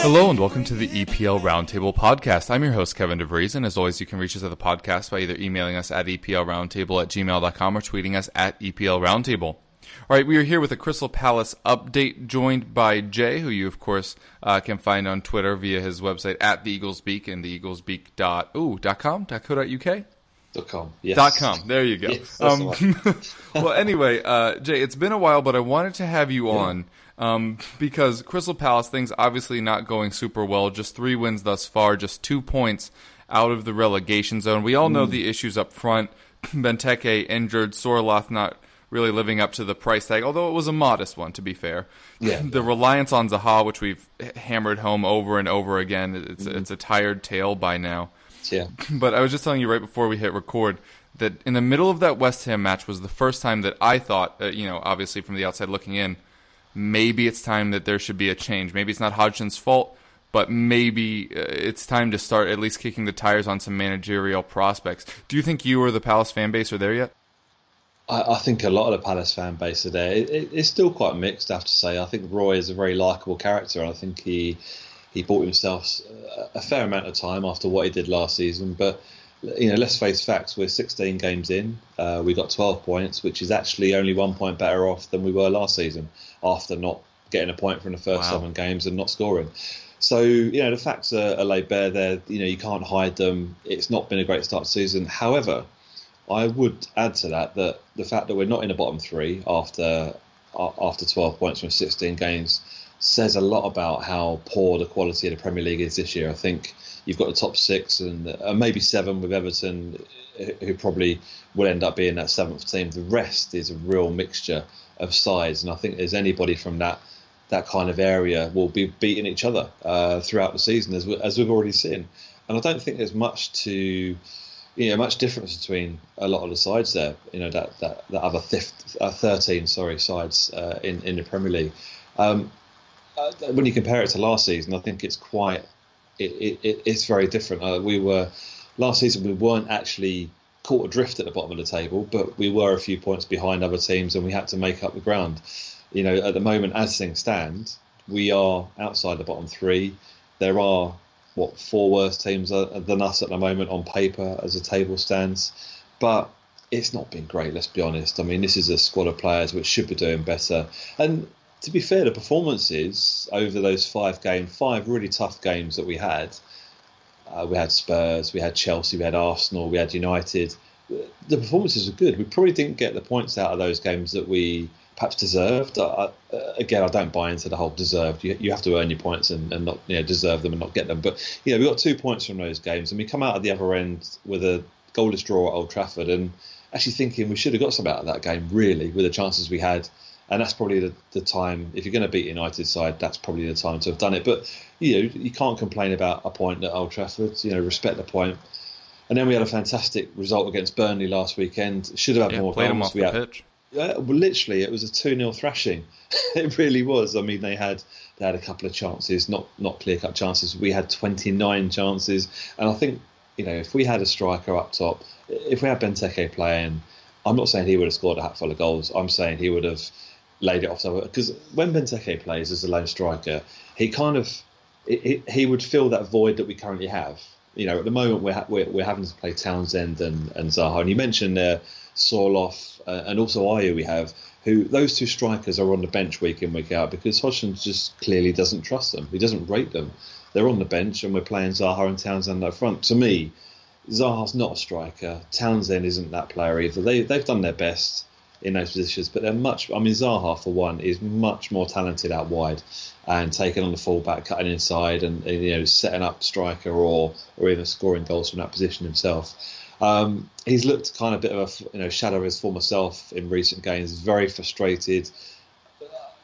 Hello and welcome to the EPL Roundtable podcast. I'm your host, Kevin DeVries, and as always, you can reach us at the podcast by either emailing us at EPLRoundtable at gmail.com or tweeting us at EPL Roundtable. All right, we are here with a Crystal Palace update, joined by Jay, who you, of course, uh, can find on Twitter via his website at the Eaglesbeak and the Eaglesbeak dot ooh dot com dot co dot uk. Dot com. Yes. Dot com. There you go. Yes, um, well, anyway, uh, Jay, it's been a while, but I wanted to have you on um, because Crystal Palace things obviously not going super well. Just three wins thus far, just two points out of the relegation zone. We all Mm. know the issues up front. Benteke injured, Sorloth not really living up to the price tag, although it was a modest one, to be fair. Yeah. the reliance on Zaha, which we've hammered home over and over again, it's Mm-hmm. it's a tired tale by now. Yeah. But I was just telling you right before we hit record that in the middle of that West Ham match was the first time that I thought, uh, you know, obviously from the outside looking in, maybe it's time that there should be a change. Maybe it's not Hodgson's fault, but maybe uh, it's time to start at least kicking the tires on some managerial prospects. Do you think you or the Palace fan base are there yet? I, I think a lot of the Palace fan base are there. It, it, it's still quite mixed, I have to say. I think Roy is a very likable character, and I think he he bought himself a, fair amount of time after what he did last season. But you know, let's face facts. We're 16 games in. Uh, we got 12 points, which is actually only one point better off than we were last season after not getting a point from the first Wow. seven games and not scoring. So you know the facts are, are laid bare there. You know you can't hide them. It's not been a great start to season. However, I would add to that that the fact that we're not in the bottom three after after 12 points from 16 games says a lot about how poor the quality of the Premier League is this year. I think you've got the top six and uh, maybe seven with Everton, who probably will end up being that seventh team. The rest is a real mixture of sides, and I think there's anybody from that that kind of area will be beating each other uh, throughout the season, as, we, as we've already seen. And I don't think there's much to you know, much difference between a lot of the sides there. You know, that that, that other fifth, uh, thirteen, sorry, sides uh, in in the Premier League. Um, uh, when you compare it to last season, I think it's quite, it, it, it, it's very different. Uh, we were last season we weren't actually caught adrift at the bottom of the table, but we were a few points behind other teams, and we had to make up the ground. You know, at the moment, as things stand, we are outside the bottom three. There are what four worse teams uh, than us at the moment on paper as the table stands, but it's not been great. Let's be honest. I mean, this is a squad of players which should be doing better. And to be fair, the performances over those five games, five really tough games that we had. Uh, we had Spurs, we had Chelsea, we had Arsenal, we had United. The performances were good. We probably didn't get the points out of those games that we perhaps deserved. I, again, I don't buy into the whole deserved. You, you have to earn your points and, and not you know, deserve them and not get them. But you know, we got two points from those games, and we come out at the other end with a goalless draw at Old Trafford, and actually thinking we should have got some out of that game, really, with the chances we had. And that's probably the, the time. If you're going to beat United side, that's probably the time to have done it. But you know, you can't complain about a point at Old Trafford. You know, respect the point. And then we had a fantastic result against Burnley last weekend. Should have had Yeah, more played them goals. off We the had- pitch. uh, well, literally, it was a two 0 thrashing. it really was. I mean, they had they had a couple of chances, not not clear cut chances. We had twenty nine chances, and I think you know if we had a striker up top, if we had Benteke playing, I'm not saying he would have scored a hatful of goals. I'm saying he would have laid it off somewhere. because when Benteke plays as a lone striker, he kind of he, he would fill that void that we currently have. You know, at the moment we're we're, we're having to play Townsend and, and Zaha, and you mentioned there Sorloth uh, and also Ayew we have, who those two strikers are on the bench week in week out because Hodgson just clearly doesn't trust them. He doesn't rate them. They're on the bench and we're playing Zaha and Townsend up front. To me, Zaha's not a striker. Townsend isn't that player either. They they've done their best in those positions. But they're much. I mean, Zaha for one is much more talented out wide and taking on the fullback, cutting inside, and, and you know setting up striker or or even scoring goals from that position himself. Um, he's looked kind of a bit of a you know shadow of his former self in recent games. Very frustrated,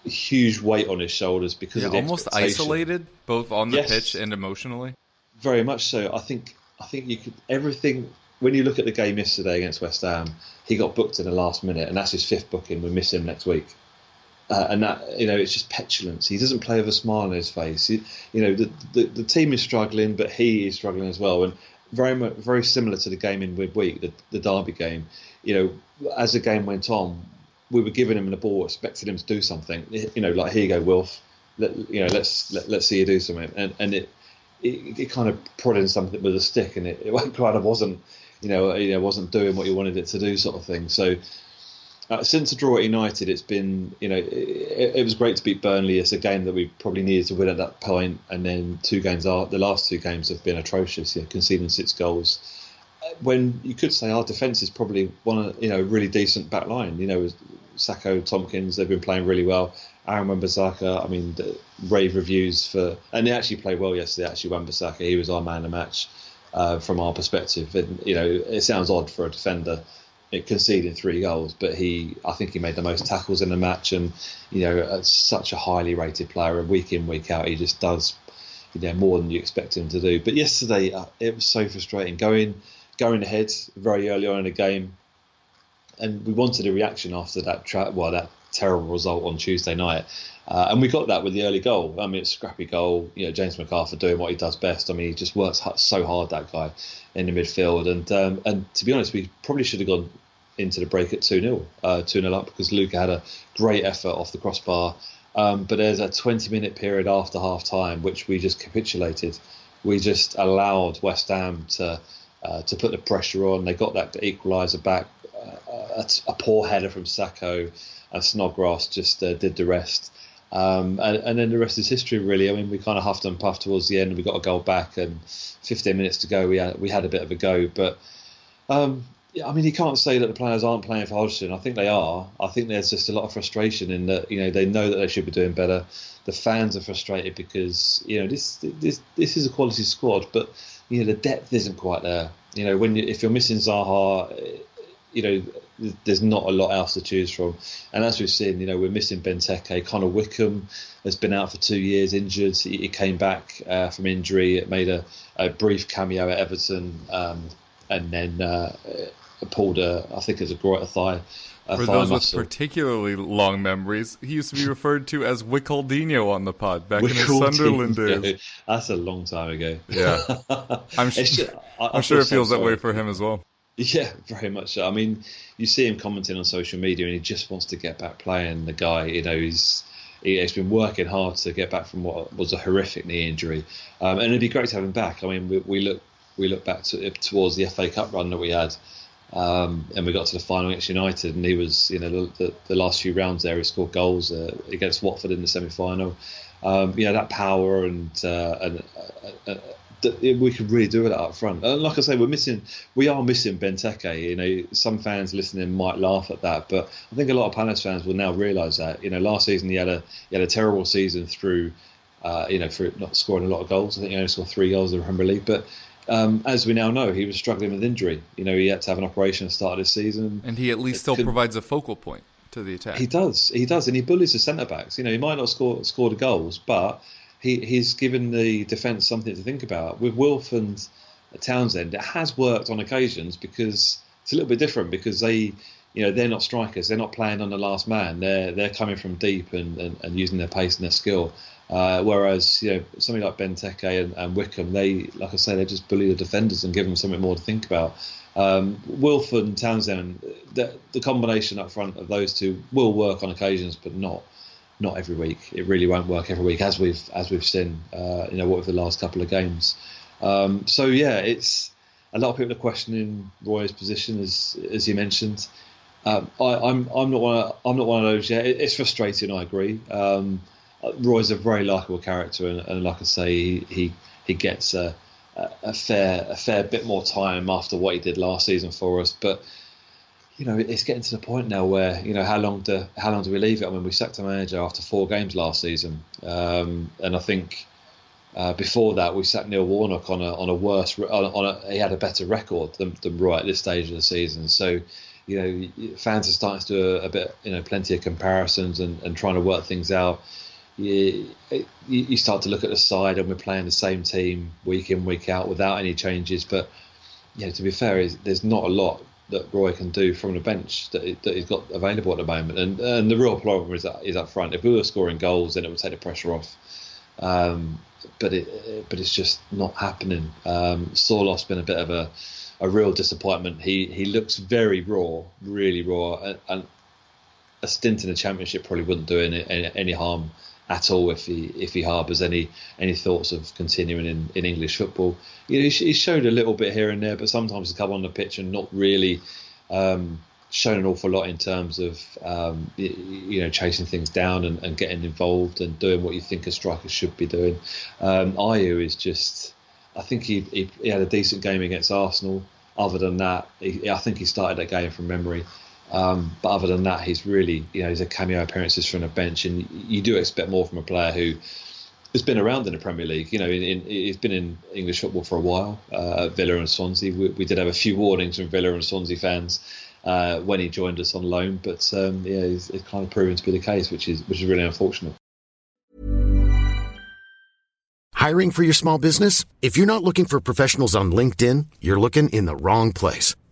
huge weight on his shoulders because yeah, of the almost isolated, both on the Yes. pitch and emotionally. Very much so. I think I think you could everything when you look at the game yesterday against West Ham, he got booked in the last minute, and that's his fifth booking. We miss him next week. Uh, and that you know it's just petulance. He doesn't play with a smile on his face. He, you know the, the the team is struggling, but he is struggling as well. And very much very similar to the game in midweek, the, the Derby game. You know, as the game went on, we were giving him the ball, expecting him to do something. You know, like here you go, Wilf. Let, you know, let's let, let's see you do something. And and it it, it kind of prodding something with a stick, and it, it of wasn't you know you know wasn't doing what you wanted it to do, sort of thing. So. Uh, since the draw at United, it's been you know it, it was great to beat Burnley. It's a game that we probably needed to win at that point, and then two games are the last two games have been atrocious. You know, conceding six goals. Uh, When you could say our defence is probably one of you know really decent back line. You know, Sakho, Tomkins, they've been playing really well. Aaron Wan-Bissaka, I mean, rave reviews for, and they actually played well yesterday. Actually, Wan-Bissaka, he was our man of the match uh, from our perspective. And you know, it sounds odd for a defender it conceding three goals, but he, I think he made the most tackles in the match, and you know, uh, such a highly rated player, and week in week out, he just does, you know, more than you expect him to do. But yesterday, uh, it was so frustrating going, going ahead very early on in the game, and we wanted a reaction after that, tra- well, that terrible result on Tuesday night. Uh, and we got that with the early goal. I mean, it's a scrappy goal. You know, James McArthur doing what he does best. I mean, he just works so hard that guy in the midfield. And um, and to be honest, we probably should have gone into the break at two 0 uh, two 0 up because Luka had a great effort off the crossbar. Um, but there's a 20 minute period after half time which we just capitulated. We just allowed West Ham to uh, to put the pressure on. They got that equaliser back. A, a poor header from Sakho, and Snodgrass just uh, did the rest. Um, and, and then the rest is history, really. I mean, we kind of huffed and puffed towards the end. We got a goal back, and 15 minutes to go, we had we had a bit of a go. But um, yeah, I mean, you can't say that the players aren't playing for Hodgson. I think they are. I think there's just a lot of frustration in that. You know, they know that they should be doing better. The fans are frustrated because you know this this this is a quality squad, but you know the depth isn't quite there. You know, when you, if you're missing Zaha, you know, there's not a lot else to choose from. And as we've seen, you know, we're missing Benteke. Connor Wickham has been out for two years, injured. He, he came back uh, from injury. It made a, a brief cameo at Everton, um, and then uh, pulled a, I think a, gro- a thigh. A For thigh those muscle. with particularly long memories, he used to be referred to as Wickaldinho on the pod back in his Sunderland days. That's a long time ago. Yeah. I'm, su- just- I- I I'm sure it feels so that way for him as well. Yeah, very much so. I mean, you see him commenting on social media, and he just wants to get back playing. The guy, you know, he's he, he's been working hard to get back from what was a horrific knee injury, um, and it'd be great to have him back. I mean, we, we look we look back to, towards the FA Cup run that we had, um, and we got to the final against United, and he was, you know, the, the, last few rounds there, he scored goals uh, against Watford in the semi final. Um, you know, that power and uh, and uh, uh, we could really do with that up front. And like I say, we're missing, we are missing Benteke. You know, some fans listening might laugh at that, but I think a lot of Palace fans will now realise that. You know, last season he had a he had a terrible season through, uh, you know, for not scoring a lot of goals. I think he only scored three goals in the Premier League, but. Um, as we now know, he was struggling with injury. You know, he had to have an operation at the start of this season. And he at least It still provides a focal point to the attack. He does, he does, and he bullies the centre backs. You know, he might not score score the goals, but he he's given the defence something to think about. With Wilf and Townsend, it has worked on occasions because it's a little bit different because they, you know, they're not strikers. They're not playing on the last man. They're they're coming from deep and, and, and using their pace and their skill. Uh, whereas you know somebody like Benteke and, and Wickham, they like I say, they just bully the defenders and give them something more to think about. Um, Wilf and Townsend, the, the combination up front of those two will work on occasions, but not not every week. It really won't work every week, as we've as we've seen. Uh, you know, what with the last couple of games. Um, so yeah, it's a lot of people are questioning Roy's position, as as you mentioned. Um, I, I'm I'm not one of, I'm not one of those. Yeah, it, it's frustrating. I agree. Um, Roy's a very likable character, and, and like I say, he he, he gets a, a a fair a fair bit more time after what he did last season for us. But you know, it's getting to the point now where you know how long do how long do we leave it? I mean, we sacked a manager after four games last season, um, and I think uh, before that we sacked Neil Warnock on a on a worse on a, on a he had a better record than, than Roy at this stage of the season. So, you know, fans are starting to do a, a bit, you know, plenty of comparisons and, and trying to work things out. You, you start to look at the side, and we're playing the same team week in week out without any changes, but you yeah, to be fair, there's not a lot that Roy can do from the bench that, that he's got available at the moment. And and the real problem is that is up front. If we were scoring goals, then it would take the pressure off. Um, but it but it's just not happening. Um, Sorloth's been a bit of a a real disappointment. He he looks very raw, really raw, and, and a stint in the championship probably wouldn't do any, any, any harm at all if he if he harbours any any thoughts of continuing in, in English football. You know, he, showed a little bit here and there, but sometimes he come on the pitch and not really um, shown an awful lot in terms of um, you, know chasing things down and, and, getting involved and doing what you think a striker should be doing. Um, Ayew is just, I think he, he, he had a decent game against Arsenal. Other than that, he, I think he started that game from memory. Um, but other than that, he's really, you know, he's a cameo appearances from the bench, and you do expect more from a player who has been around in the Premier League. You know, in, in, he's been in English football for a while. Uh, Villa and Swansea, we, we, did have a few warnings from Villa and Swansea fans uh, when he joined us on loan, but um, yeah, it's, it's kind of proven to be the case, which is which is really unfortunate. Hiring for your small business? If you're not looking for professionals on LinkedIn, you're looking in the wrong place.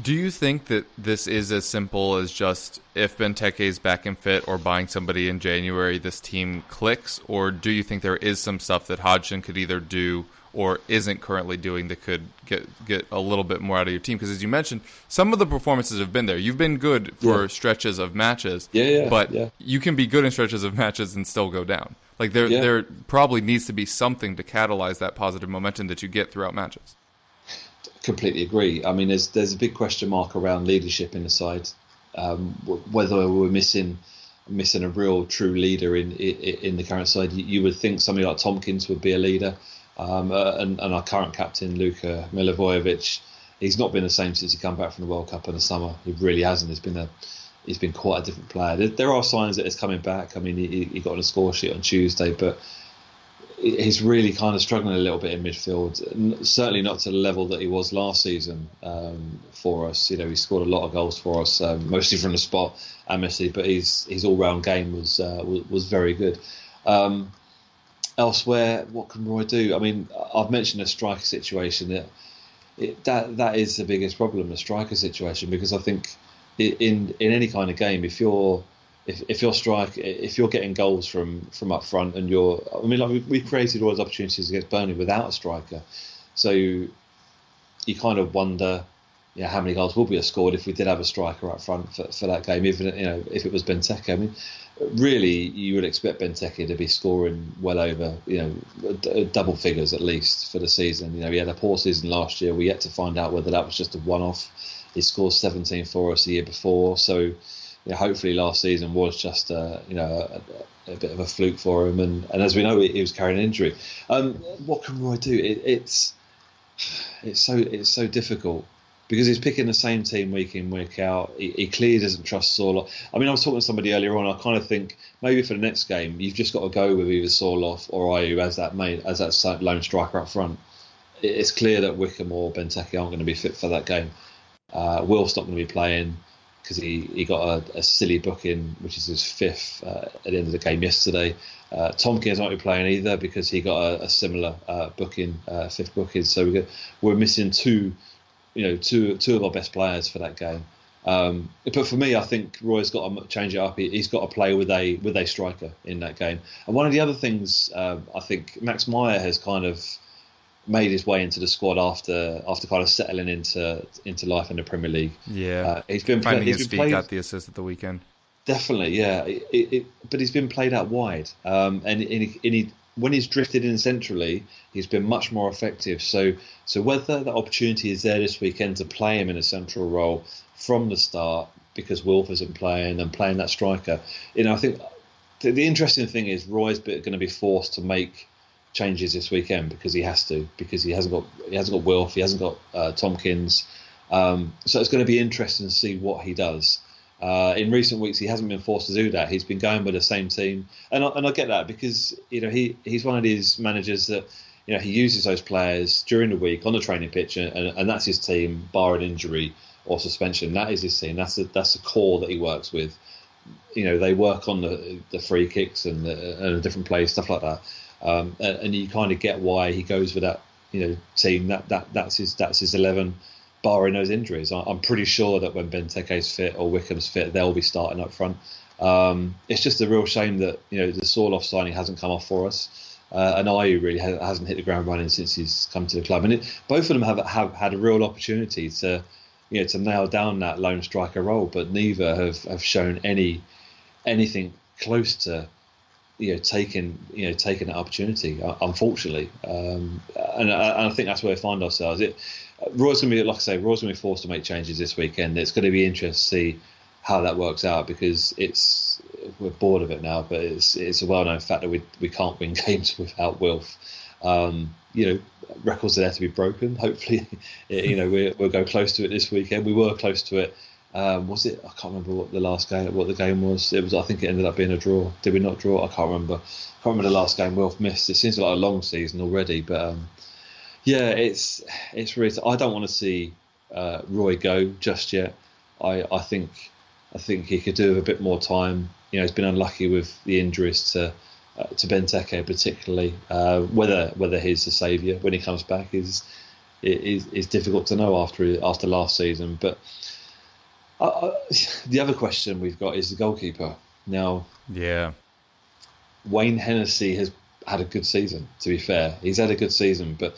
Do you think that this is as simple as just if Benteke is back and fit or buying somebody in January, this team clicks? Or do you think there is some stuff that Hodgson could either do – or isn't currently doing that could get get a little bit more out of your team? Because as you mentioned, some of the performances have been there. You've been good for yeah. stretches of matches, yeah, yeah, but yeah. you can be good in stretches of matches and still go down. Like there, there probably needs to be something to catalyze that positive momentum that you get throughout matches. Completely agree. I mean, there's there's a big question mark around leadership in the side, um, whether we're missing missing a real true leader in in, in the current side. You, would think somebody like Tomkins would be a leader. Um, uh, and, and, our current captain, Luka Milivojevic, he's not been the same since he come back from the World Cup in the summer. He really hasn't. He's been a he's been quite a different player. There, there are signs that he's coming back. I mean, he, he, got on a score sheet on Tuesday, but he's really kind of struggling a little bit in midfield. Certainly not to the level that he was last season um, for us. You know, he scored a lot of goals for us, um, mostly from the spot, Messi, but his his all round game was, uh, was, was very good. Um, elsewhere, what can Roy do? I mean, I've mentioned a striker situation that it, that that is the biggest problem, the striker situation, because I think in in any kind of game, if you're if, if you're strike if you're getting goals from from up front and you're I mean like we, created all those opportunities against Burnley without a striker, so you kind of wonder you know, how many goals would we have scored if we did have a striker up front for, for that game, even you know if it was Benteke. I mean, really, you would expect Benteke to be scoring well over you know uh, double figures at least for the season. You know, he had a poor season last year. We yet to find out whether that was just a one-off. He scored 17 for us the year before, so you know, hopefully last season was just a, you know a, a, bit of a fluke for him. And, and as we know, he, was carrying an injury. Um, what can Roy do? It, it's it's so it's so difficult because he's picking the same team week in week out. He, he clearly doesn't trust Sorloth. I mean, I was talking to somebody earlier on. I kind of think maybe for the next game, you've just got to go with either Sorloth or Ayew as that main as that lone striker up front. It's clear that Wickham or Benteke aren't going to be fit for that game. Uh, Wilf's not going to be playing. Because he, he got a, a, silly booking, which is his fifth uh, at the end of the game yesterday. Uh, Tomkins not be playing either because he got a, a similar uh, booking, uh, fifth booking. So we we're missing two, you know, two two of our best players for that game. Um, but for me, I think Roy's got to change it up. He, has got to play with a with a striker in that game. And one of the other things um, I think Max Meyer has kind of made his way into the squad after after kind of settling into into life in the Premier League. Yeah, uh, he's been finding he's his been feet, played, got the assist at the weekend. Definitely, yeah. It, it, but he's been played out wide, um, and, and, he, and he, when he's drifted in centrally, he's been much more effective. So, so whether the opportunity is there this weekend to play him in a central role from the start, because Wilf isn't playing and playing that striker, you know, I think the, the interesting thing is Roy's going to be forced to make changes this weekend because he has to because he hasn't got he hasn't got Wilf, he hasn't got uh, Tomkins. Um, so it's going to be interesting to see what he does. Uh, in recent weeks, he hasn't been forced to do that. He's been going with the same team, and I, and I get that because you know he he's one of these managers that you know he uses those players during the week on the training pitch, and, and that's his team, bar an injury or suspension. That is his team. That's the that's the core that he works with. You know they work on the the free kicks and, the, and a different plays, stuff like that, um, and, and you kind of get why he goes with that you know team. That that that's his that's his eleven barring those injuries. I'm pretty sure that when Benteke's fit or Wickham's fit, they'll be starting up front. Um, it's just a real shame that you know the Sorloth signing hasn't come off for us, uh, and Ayew really hasn't hit the ground running since he's come to the club. And it, both of them have have had a real opportunity to you know to nail down that lone striker role, but neither have, have shown any anything close to you know taking you know taking that opportunity. Uh, unfortunately, um, and, and, I think that's where we find ourselves. It Roy's to be, like I say, Roy's to be forced to make changes this weekend. It's to be interesting to see how that works out because it's we're bored of it now. But it's it's a well known fact that we we can't win games without Wilf. Um, you know, records are there to be broken. Hopefully, you know we, will go close to it this weekend. We were close to it. Um, was it? I can't remember what the last game, what the game was. It was. I think it ended up being a draw. Did we not draw? I can't remember. I can't remember the last game Wilf missed. It seems like a long season already, but um, yeah, it's it's really. I don't want to see uh, Roy go just yet. I I think I think he could do with a bit more time. You know, he's been unlucky with the injuries to uh, to Benteke particularly. Uh, whether whether he's the saviour when he comes back is is is difficult to know after after last season. But I, uh, I, uh, the other question we've got is the goalkeeper. Now, yeah, Wayne Hennessy has had a good season. To be fair, he's had a good season, but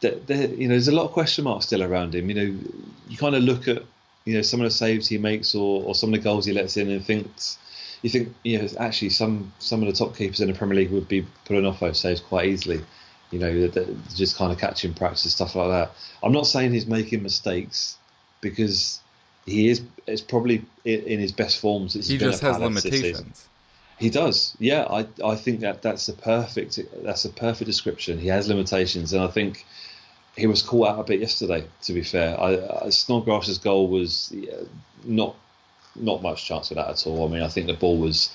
there, you know, there's a lot of question marks still around him. You know, you kind of look at you know some of the saves he makes or, or some of the goals he lets in and thinks you think you know actually some some of the top keepers in the Premier League would be pulling off those saves quite easily. You know, just kind of catching practice stuff like that. I'm not saying he's making mistakes because he is. It's probably in his best form. He just has limitations. He does. Yeah, I I think that that's a perfect that's a perfect description. He has limitations, and I think he was caught out a bit yesterday. To be fair, I, I, Snodgrass's goal was yeah, not not much chance of that at all. I mean, I think the ball was,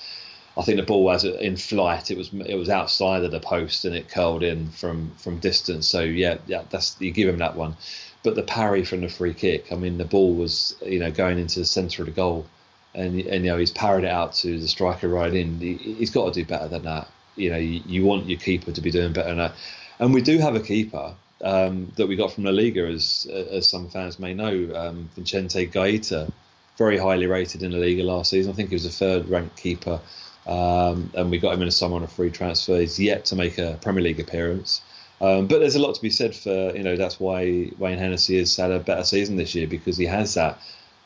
I think the ball was in flight. It was it was outside of the post and it curled in from from distance. So yeah, yeah, that's you give him that one. But the parry from the free kick, I mean, the ball was you know going into the centre of the goal, and, and you know he's parried it out to the striker right in. He, has got to do better than that. You know, you, you want your keeper to be doing better than that. And we do have a keeper um, that we got from La Liga, as as some fans may know, um, Vicente Guaita, very highly rated in the Liga last season. I think he was a third ranked keeper, um, and we got him in the summer on a free transfer. He's yet to make a Premier League appearance. Um, but there's a lot to be said for you know that's why Wayne Hennessy has had a better season this year because he has that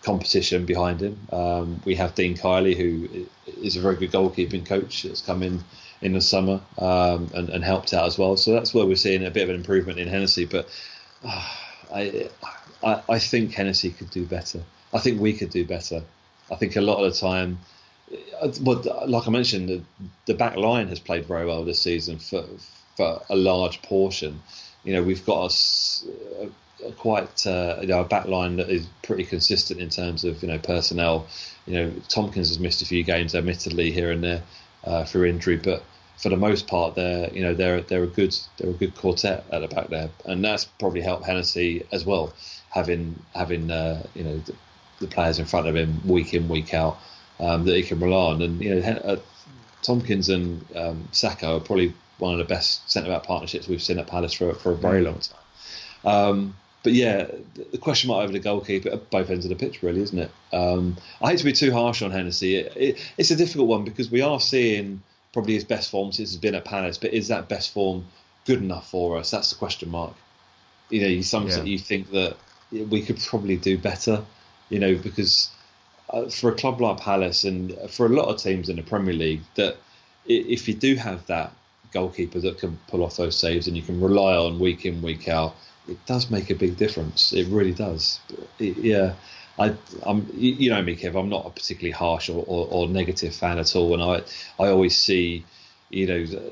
competition behind him. Um, we have Dean Kiely who is a very good goalkeeping coach that's come in in the summer um, and, and, helped out as well. So that's where we're seeing a bit of an improvement in Hennessy. But uh, I, I, I think Hennessy could do better. I think we could do better. I think a lot of the time, but uh, like I mentioned, the, the back line has played very well this season for for a large portion. You know, we've got a, a quite uh, you know, a back line that is pretty consistent in terms of you know personnel. You know, Tomkins has missed a few games, admittedly here and there uh, through injury, but for the most part, they're you know they're they're a good they're a good quartet at the back there, and that's probably helped Hennessy as well, having having uh, you know the, the players in front of him week in week out um, that he can rely on. And you know, uh, Tomkins and um, Sakho are probably one of the best centre back partnerships we've seen at Palace for for a very long time. Um, but yeah, the question mark over the goalkeeper at both ends of the pitch, really, isn't it? Um, I hate to be too harsh on Hennessy. It, it, it's a difficult one because we are seeing probably his best form since he's been at Palace, but is that best form good enough for us? That's the question mark. You know, sometimes Yeah. you think that we could probably do better. You know, because uh, for a club like Palace and for a lot of teams in the Premier League, that if you do have that goalkeeper that can pull off those saves and you can rely on week in week out, it does make a big difference. It really does. It- yeah, I, I'm you know me, Kev. I'm not a particularly harsh or, or, or negative fan at all, and I I always see, you know,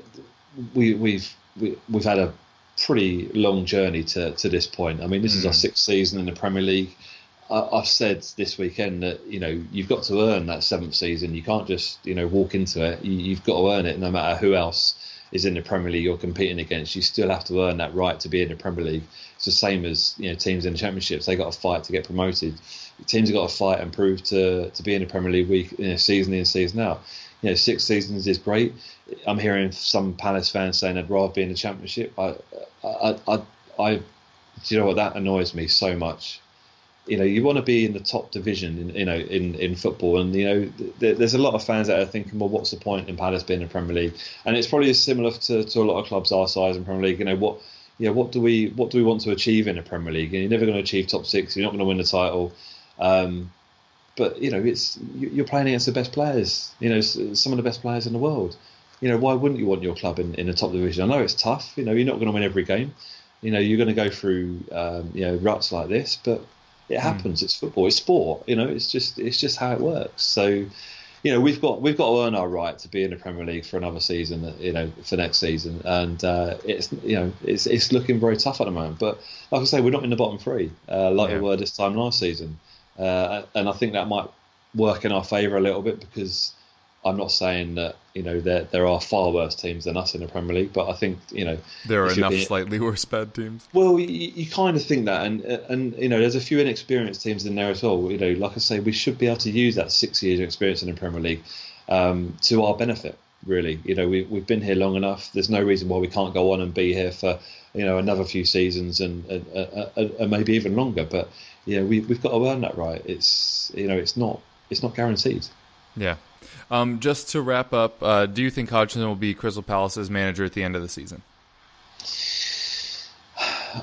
we we've we, we've had a pretty long journey to, to this point. I mean, this is our hmm. sixth season in the Premier League. I, I've said this weekend that you know you've got to earn that seventh season. You can't just you know walk into it. You, you've got to earn it, no matter who else is in the Premier League you're competing against. You still have to earn that right to be in the Premier League. It's the same as you know teams in the Championships. They got to fight to get promoted. Teams have got to fight and prove to to be in the Premier League week you know, season in season out. You know, six seasons is great. I'm hearing some Palace fans saying they'd rather be in the Championship. I, I, I, I do you know what that annoys me so much you know you want to be in the top division in you know in, in football. And you know th- there's a lot of fans that are thinking well what's the point in Palace being in the Premier League? And it's probably similar to, to a lot of clubs our size in Premier League. You know what yeah what do we what do we want to achieve in the Premier League? And you're never going to achieve top six. You're not going to win the title. Um, but you know it's you- you're playing against the best players you know some of the best players in the world. You know why wouldn't you want your club in, in the top division? I know it's tough you know you're not going to win every game. You know you're going to go through um, you know ruts like this but it happens. It's football it's sport you know it's just it's just how it works. So you know we've got we've got to earn our right to be in the Premier League for another season you know for next season. And uh, it's you know it's it's looking very tough at the moment. But like I say we're not in the bottom three uh, like Yeah. we were this time last season. Uh, and I think that might work in our favour a little bit because I'm not saying that you know there there are far worse teams than us in the Premier League, but I think you know There are enough being- slightly worse bad teams. Well, you, you kind of think that, and and you know, there's a few inexperienced teams in there as well. You know, like I say, we should be able to use that six years of experience in the Premier League um, to our benefit. Really, you know, we we've been here long enough. There's no reason why we can't go on and be here for you know another few seasons and and, and, and maybe even longer. But yeah, we we've got to earn that right. It's you know, it's not it's not guaranteed. Yeah. Um, just to wrap up, uh, do you think Hodgson will be Crystal Palace's manager at the end of the season?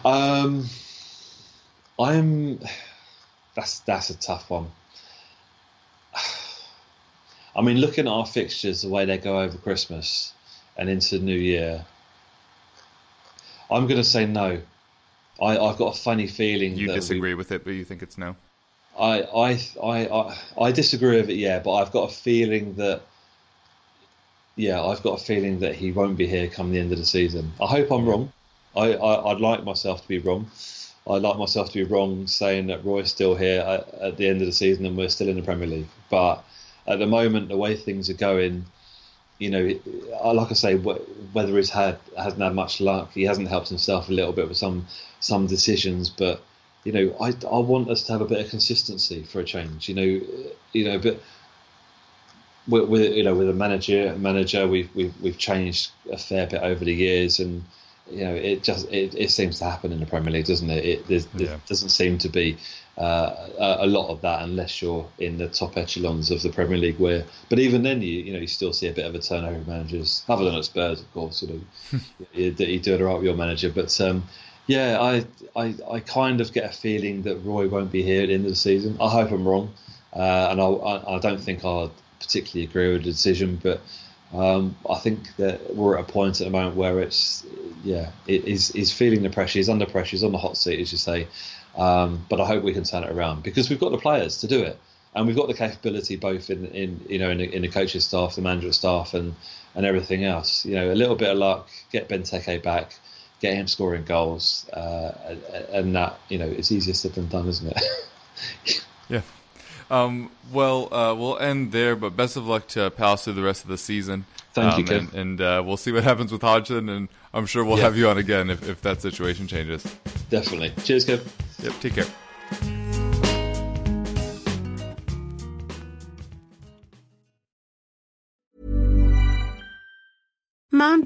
Um, I'm. That's that's a tough one. I mean, looking at our fixtures, the way they go over Christmas and into the New Year, I'm going to say no. I, I've got a funny feeling You that we- disagree with it, but you think it's no. I, I, I, I, I disagree with it, yeah, but I've got a feeling that, yeah, I've got a feeling that he won't be here come the end of the season. I hope I'm wrong. I, I, I'd like myself to be wrong. I'd like myself to be wrong saying that Roy's still here at, at the end of the season and we're still in the Premier League. But at the moment, the way things are going, you know, like I say, wh- whether he's had hasn't had much luck, he hasn't helped himself a little bit with some some decisions, but you know, I, I want us to have a bit of consistency for a change. You know, you know, but with, you know with a manager manager we've we've we've changed a fair bit over the years, and you know it just it, it seems to happen in the Premier League, doesn't it? It there's, there Yeah. doesn't seem to be uh, a, a lot of that unless you're in the top echelons of the Premier League. Where, but even then, you you know you still see a bit of a turnover of managers, other than at Spurs, of course. You know, you, you're doing all right with your manager, but. Um, yeah, I, I I kind of get a feeling that Roy won't be here at the end of the season. I hope I'm wrong, uh, and I, I, I don't think I'd particularly agree with the decision, but um, I think that we're at a point at the moment where it's yeah, it, he's, he's feeling the pressure. He's under pressure. He's on the hot seat, as you say. Um, but I hope we can turn it around because we've got the players to do it, and we've got the capability both in, in you know in the, in the coaching staff, the manager staff, and and everything else. You know, a little bit of luck, get Benteke back, get him scoring goals, uh, and- that you know it's easier said than done, isn't it? Yeah. Um, well, uh, we'll end there, but best of luck to Palace through the rest of the season. Thank you, um, Kev. And, and uh, we'll see what happens with Hodgson, and I'm sure we'll Yeah. have you on again if, if that situation changes. Definitely. Cheers, Kev. Yep, take care.